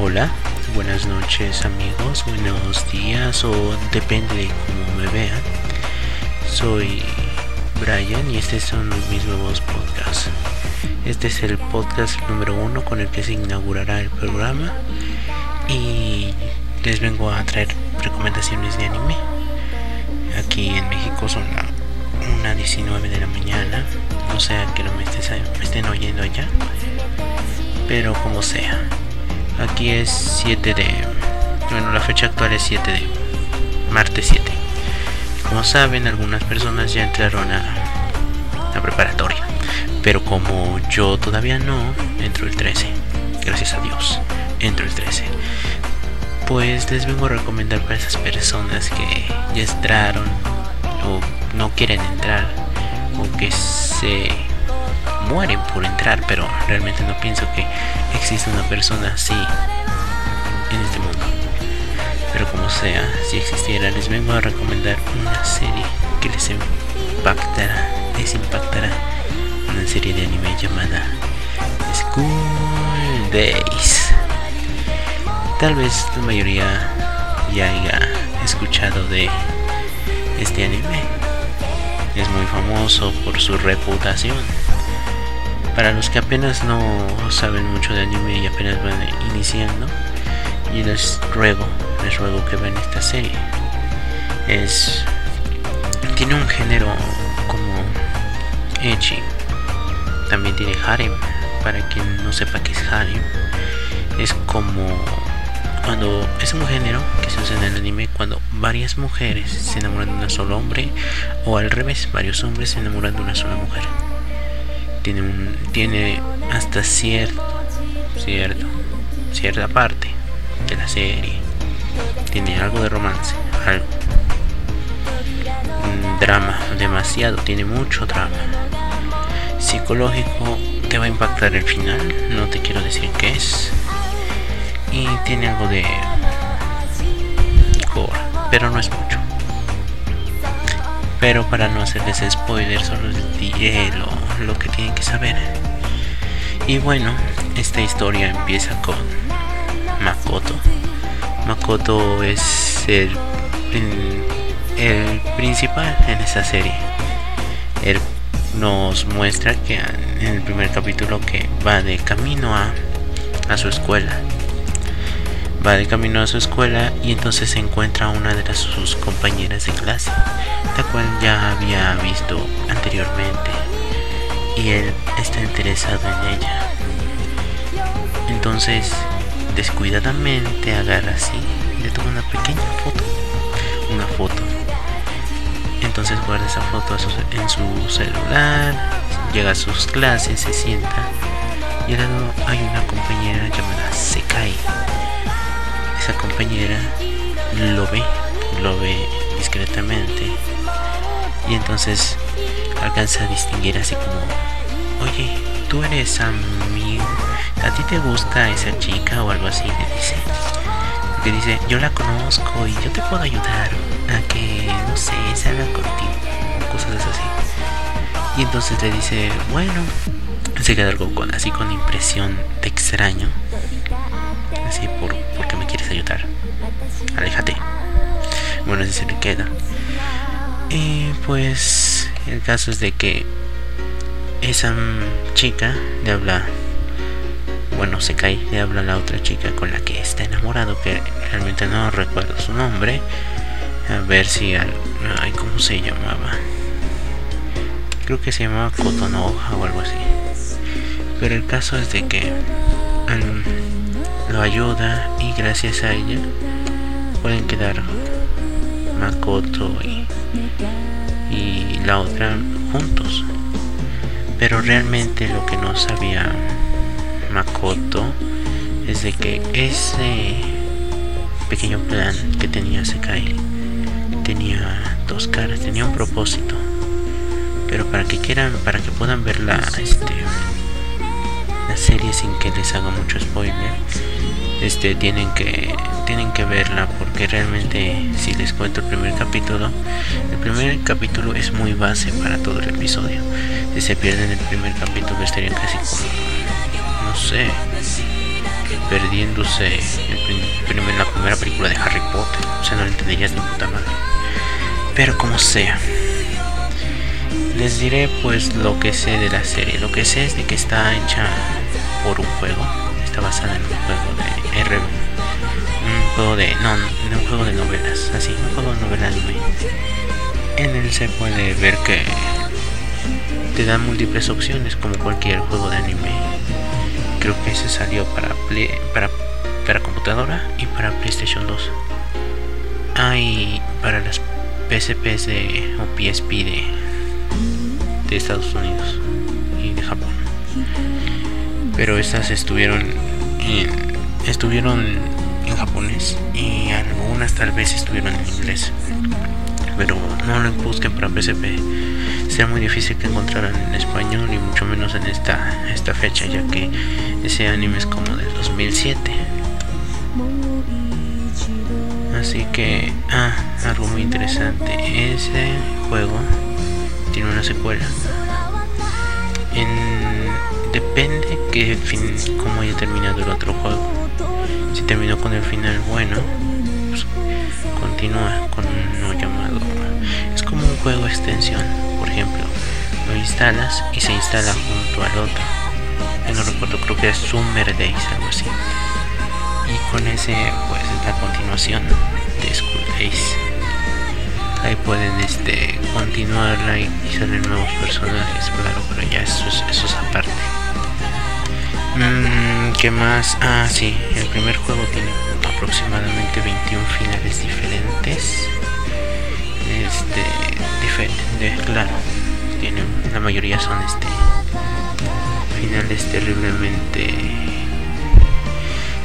Hola, buenas noches amigos, buenos días o depende de cómo me vean. Soy Brian y estos son mis nuevos podcasts. Este es el podcast número uno con el que se inaugurará el programa y les vengo a traer recomendaciones de anime. Aquí en México son las 1.19 de la mañana, no sea que no me, me estén oyendo allá, pero como sea. Aquí es 7 de... Bueno, la fecha actual es 7 de... Martes 7. Como saben, algunas personas ya entraron a la preparatoria. Pero como yo todavía no, entro el 13. Gracias a Dios, entro el 13. Pues les vengo a recomendar para esas personas que ya entraron o no quieren entrar o que se mueren por entrar, pero realmente no pienso que exista una persona así en este mundo. Pero como sea, si existiera, les vengo a recomendar una serie que les impactará, les impactará. Una serie de anime llamada School Days. Tal vez la mayoría ya haya escuchado de este anime. Es muy famoso por su reputación para los que apenas no saben mucho de anime y apenas van iniciando, y les ruego, les ruego que vean esta serie. Es tiene un género como Echi. También tiene harem. Para quien no sepa qué es harem, es como cuando es un género que se usa en el anime cuando varias mujeres se enamoran de un solo hombre o al revés, varios hombres se enamoran de una sola mujer tiene hasta cierto cierto cierta parte de la serie. Tiene algo de romance algo. Drama demasiado tiene mucho drama. Psicológico te va a impactar el final no te quiero decir qué es. Y tiene algo de gore pero no es mucho. Pero para no hacerles spoiler solo les diré lo, lo que tienen que saber. Y bueno esta historia empieza con Makoto. Makoto es el, principal en esta serie. Él nos muestra que en el primer capítulo que va de camino a, a su escuela. Va de camino a su escuela y entonces se encuentra a una de sus compañeras de clase, la cual ya había visto anteriormente y él está interesado en ella. Entonces, descuidadamente agarra así y le toma una pequeña foto, una foto. Entonces guarda esa foto en su celular, llega a sus clases, se sienta y al lado hay una compañera llamada Sekai esa compañera lo ve, lo ve discretamente y entonces alcanza a distinguir así como, oye, tú eres amigo, ¿a ti te gusta esa chica o algo así? Le dice. Que dice, yo la conozco y yo te puedo ayudar a que, no sé, salga contigo cosas así. Y entonces le dice, bueno, se queda algo con, así con impresión de extraño. Así por quieres ayudar. Aléjate. Bueno, así se le queda. Y pues el caso es de que esa chica le habla, bueno, se cae, le habla a la otra chica con la que está enamorado, que realmente no recuerdo su nombre. A ver si, ay, ¿cómo se llamaba? Creo que se llamaba Cotonoja o algo así. Pero el caso es de que lo ayuda y gracias a ella pueden quedar Makoto y, y la otra juntos. Pero realmente lo que no sabía Makoto es de que ese pequeño plan que tenía Sekai tenía dos caras, tenía un propósito. Pero para que quieran, para que puedan ver la, este, la serie sin que les haga mucho spoiler, este tienen que tienen que verla porque realmente si les cuento el primer capítulo el primer capítulo es muy base para todo el episodio si se pierden el primer capítulo estarían casi no sé perdiéndose en la primera película de Harry Potter. O sea, no le entenderías ni puta madre. Pero como sea. Les diré pues lo que sé de la serie. Lo que sé es de que está hecha por un juego. Está basada en un juego de R. Un juego de. No, en un juego de novelas. Así, un juego de novelas En él se puede ver que te dan múltiples opciones como cualquier juego de anime. Creo que ese salió para para, para computadora y para PlayStation 2. Hay para las PSPs de o PSP de, de Estados Unidos y de Japón. Pero estas estuvieron en, estuvieron en japonés y algunas tal vez estuvieron en inglés. Pero no lo busquen para PSP sea muy difícil que encontraran en español y mucho menos en esta, esta fecha ya que ese anime es como del 2007 así que ah, algo muy interesante. Ese juego tiene una secuela. En, depende que fin cómo haya terminado el otro juego si terminó con el final bueno pues continúa con uno llamado es como un juego extensión por ejemplo, lo instalas y se instala junto al otro. Yo no recuerdo, creo que es Summer Days, algo así. Y con ese, pues es la continuación de School Days. Ahí pueden este, continuarla y, salen nuevos personajes, claro, pero ya eso es, eso es aparte. Mm, ¿Qué más? Ah, sí, el primer juego tiene aproximadamente 21 finales diferentes este diferente claro tiene la mayoría son este finales terriblemente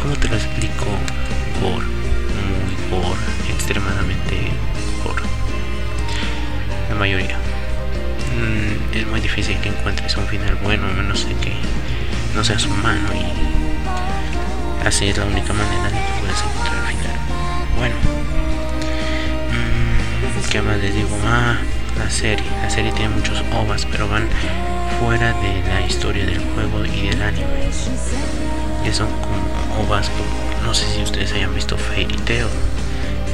¿cómo te lo explico? por muy por extremadamente por la mayoría mm, es muy difícil que encuentres un final bueno a menos de que no seas humano y así es la única manera de que puedas encontrar el final bueno ¿Qué más les digo? Ah, la serie. La serie tiene muchos ovas, pero van fuera de la historia del juego y del anime. Que son como ovas, no sé si ustedes hayan visto Fairy Tail.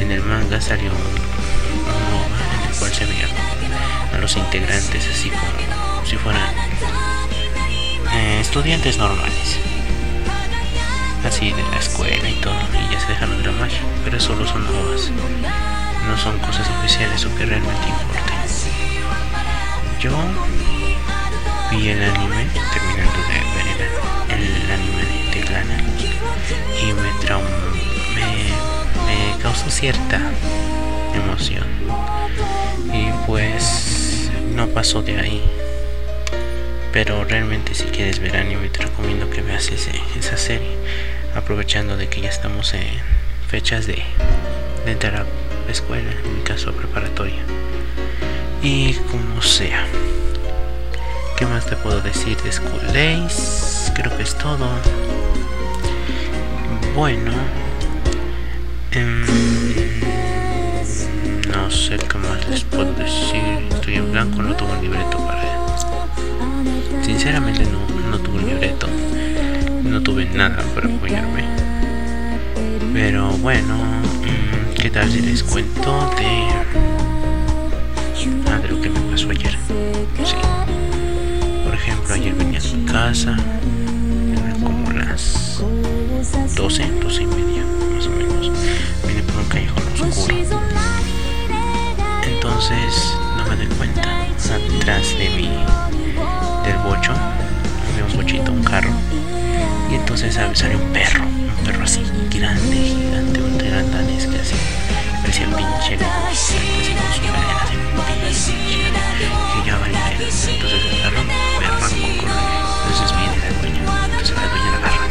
En el manga salió un, ova en el cual se veía a los integrantes así como si fueran eh, estudiantes normales. Así de la escuela y todo, y ya se dejaron de la magia, pero solo son ovas no son cosas oficiales o que realmente importen. Yo vi el anime terminando de ver el, anime de, Glana y me traumó, me, me causó cierta emoción y pues no pasó de ahí. Pero realmente si quieres ver anime te recomiendo que veas ese, esa serie aprovechando de que ya estamos en fechas de, entrar a escuela, en mi caso preparatoria. Y como sea. ¿Qué más te puedo decir de School Days? Creo que es todo. Bueno. Em, no sé qué más les puedo decir. Estoy en blanco, no tuve un libreto para... Sinceramente tuve nada para apoyarme. Pero bueno, ¿Qué tal si les cuento de... De lo que me pasó ayer? Sí. Por ejemplo, ayer venía a mi casa, eran como las 12, 12 y media, más o menos. Vine por un callejón oscuro. Entonces, no me doy cuenta, atrás de mi... del bocho, había un un carro. Y entonces salió un perro, un perro así, grande, gigante, un terandanes que así parecía pinche así con su cadena así pinche que ya valía entonces agarró me arrancó con entonces viene la dueña entonces la dueña la agarra.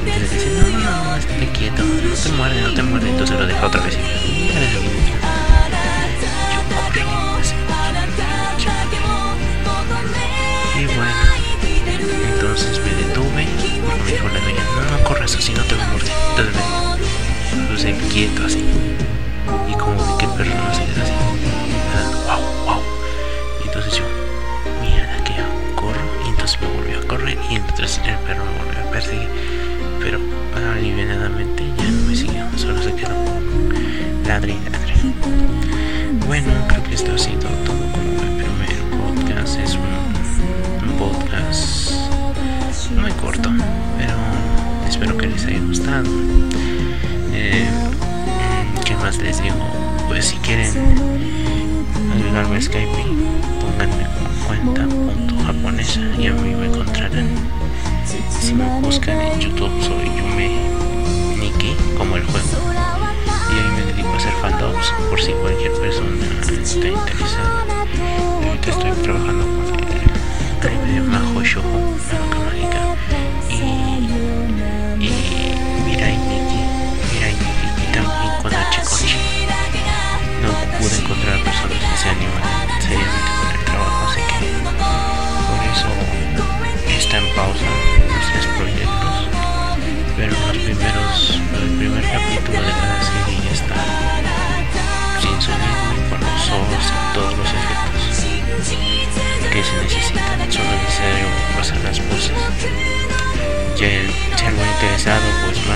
Y le dice no no no estate quieto no te muerde no te muerde entonces lo deja otra vez y quieto así como vi que el perro no se queda así, wow, wow. Y entonces yo, mira que corro, y entonces me volvió a correr, y entonces el perro me volvió a perseguir. pero aliviadamente ya no me siguió, solo se quedó ladre y ladre. Bueno, creo que esto ha sido todo como mi primer podcast. Es un, podcast muy corto, pero espero que les haya gustado. Eh, ¿Qué más les digo? Pues si quieren agregarme a Skype, pónganme como cuenta punto japonesa y a mí me encontrarán. Si me buscan en YouTube soy Yume casado pues lo